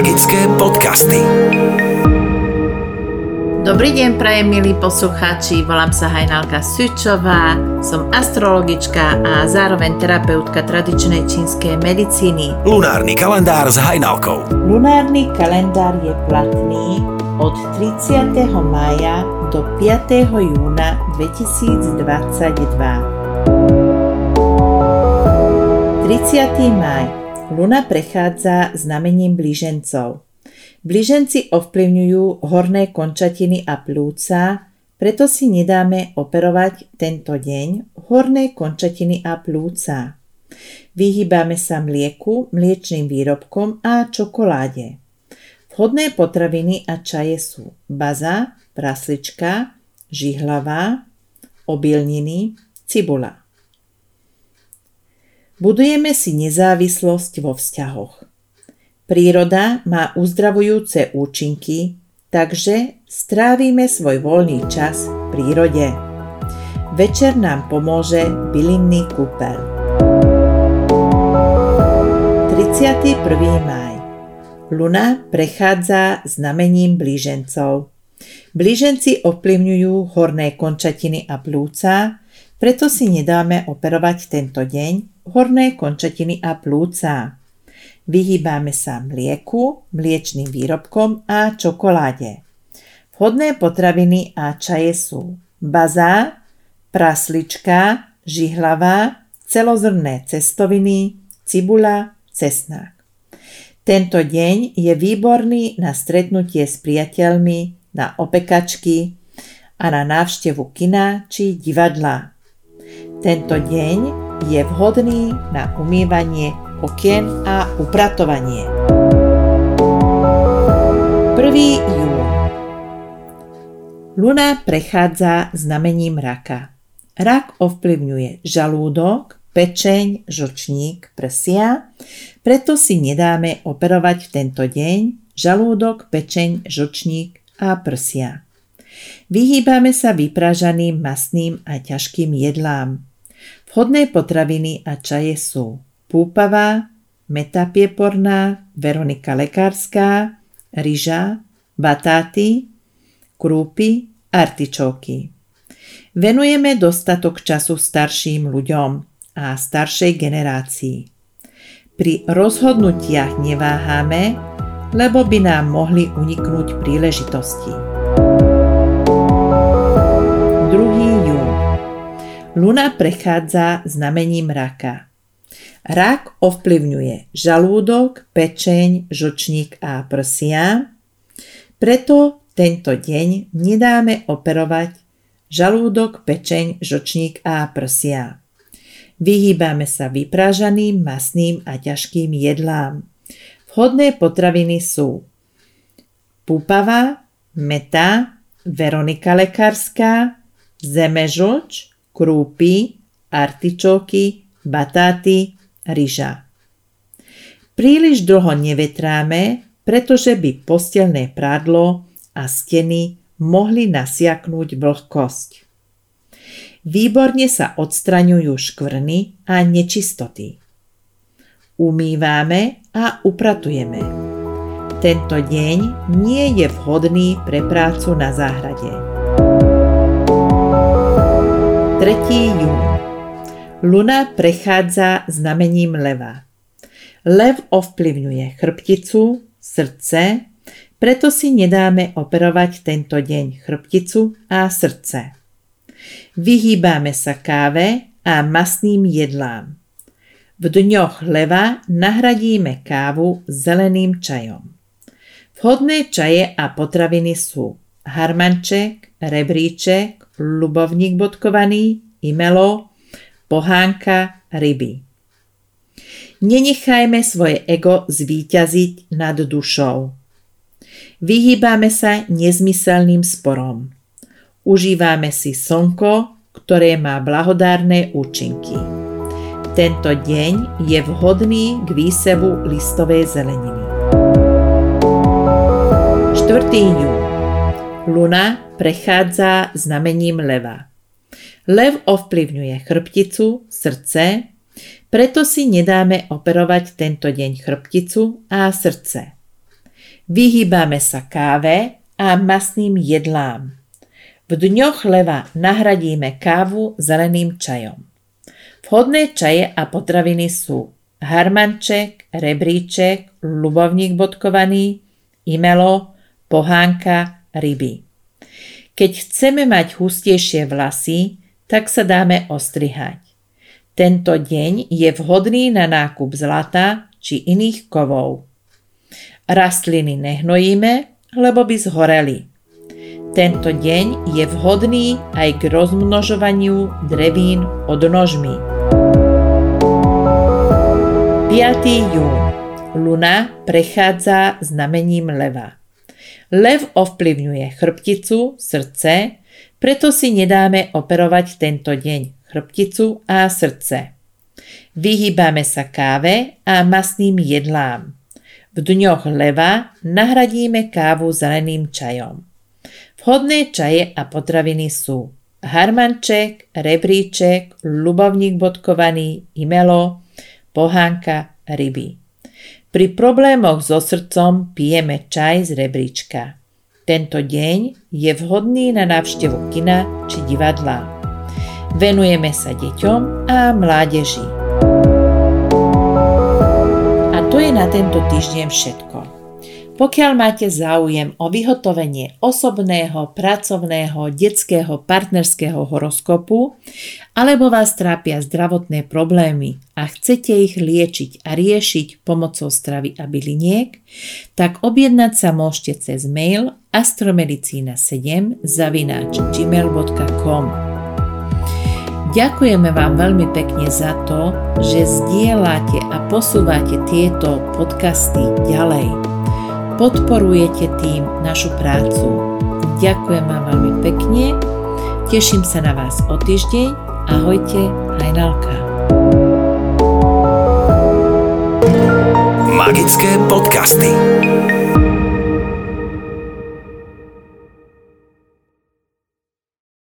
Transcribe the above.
Magické podcasty. Dobrý deň, prajem milí poslucháči, volám sa Hajnalka Sučová, som astrologička a zároveň terapeutka tradičnej čínskej medicíny. Lunárny kalendár s Hajnalkou. Lunárny kalendár je platný od 30. mája do 5. júna 2022. 30. máj Luna prechádza znamením blížencov. Blíženci ovplyvňujú horné končatiny a plúca, preto si nedáme operovať tento deň horné končatiny a plúca. Vyhýbame sa mlieku, mliečným výrobkom a čokoláde. Vhodné potraviny a čaje sú baza, praslička, žihlavá, obilniny, cibula. Budujeme si nezávislosť vo vzťahoch. Príroda má uzdravujúce účinky, takže strávime svoj voľný čas v prírode. Večer nám pomôže bylinný kúpel. 31. máj Luna prechádza znamením blížencov. Blíženci ovplyvňujú horné končatiny a plúca, preto si nedáme operovať tento deň, horné končatiny a plúca. Vyhýbame sa mlieku, mliečným výrobkom a čokoláde. Vhodné potraviny a čaje sú baza, praslička, žihlava, celozrné cestoviny, cibula, cesnák. Tento deň je výborný na stretnutie s priateľmi, na opekačky a na návštevu kina či divadla. Tento deň je vhodný na umývanie okien a upratovanie. 1. júl Luna prechádza znamením raka. Rak ovplyvňuje žalúdok, pečeň, žlčník, prsia, preto si nedáme operovať v tento deň žalúdok, pečeň, žlčník a prsia. Vyhýbame sa vypražaným masným a ťažkým jedlám. Vhodné potraviny a čaje sú púpavá, meta pieporná, Veronika lekárska, ryža, batáty, krúpy, artičóky. Venujeme dostatok času starším ľuďom a staršej generácii. Pri rozhodnutiach neváhame, lebo by nám mohli uniknúť príležitosti. Luna prechádza znamením raka. Rak ovplyvňuje žalúdok, pečeň, žočník a prsia, preto tento deň nedáme operovať žalúdok, pečeň, žočník a prsia. Vyhýbame sa vyprážaným, masným a ťažkým jedlám. Vhodné potraviny sú púpava, meta, Veronika lekárska, zemežoč, krúpy, artičóky, batáty, ryža. Príliš dlho nevetráme, pretože by postelné prádlo a steny mohli nasiaknúť vlhkosť. Výborne sa odstraňujú škvrny a nečistoty. Umývame a upratujeme. Tento deň nie je vhodný pre prácu na záhrade. 3. jún. Luna prechádza znamením leva. Lev ovplyvňuje chrbticu, srdce, preto si nedáme operovať tento deň chrbticu a srdce. Vyhýbame sa káve a masným jedlám. V dňoch leva nahradíme kávu zeleným čajom. Vhodné čaje a potraviny sú harmanček, rebríček, ľubovník bodkovaný, imelo, pohánka, ryby. Nenechajme svoje ego zvíťaziť nad dušou. Vyhýbame sa nezmyselným sporom. Užívame si slnko, ktoré má blahodárne účinky. Tento deň je vhodný k výsevu listovej zeleniny. 4. jún. Luna prechádza znamením leva. Lev ovplyvňuje chrbticu, srdce, preto si nedáme operovať tento deň chrbticu a srdce. Vyhýbame sa káve a masným jedlám. V dňoch leva nahradíme kávu zeleným čajom. Vhodné čaje a potraviny sú harmanček, rebríček, ľubovník bodkovaný, imelo, pohánka, ryby. Keď chceme mať hustejšie vlasy, tak sa dáme ostrihať. Tento deň je vhodný na nákup zlata či iných kovov. Rastliny nehnojíme, lebo by zhoreli. Tento deň je vhodný aj k rozmnožovaniu drevín odnožmi. 5. jún. Luna prechádza znamením leva. Lev ovplyvňuje chrbticu, srdce, preto si nedáme operovať tento deň chrbticu a srdce. Vyhýbame sa káve a masným jedlám. V dňoch leva nahradíme kávu zeleným čajom. Vhodné čaje a potraviny sú harmanček, rebríček, ľubovník bodkovaný, imelo, pohánka, ryby. Pri problémoch so srdcom pijeme čaj z rebríčka. Tento deň je vhodný na návštevu kina či divadla. Venujeme sa deťom a mládeži to je na tento týždeň všetko. Pokiaľ máte záujem o vyhotovenie osobného, pracovného, detského, partnerského horoskopu, alebo vás trápia zdravotné problémy a chcete ich liečiť a riešiť pomocou stravy a byliniek, tak objednať sa môžete cez mail astromedicina7 zavináč gmail.com. Ďakujeme vám veľmi pekne za to, že zdieľate a posúvate tieto podcasty ďalej. Podporujete tým našu prácu. Ďakujem vám veľmi pekne. Teším sa na vás o týždeň. Ahojte, Hajnalka. Magické podcasty.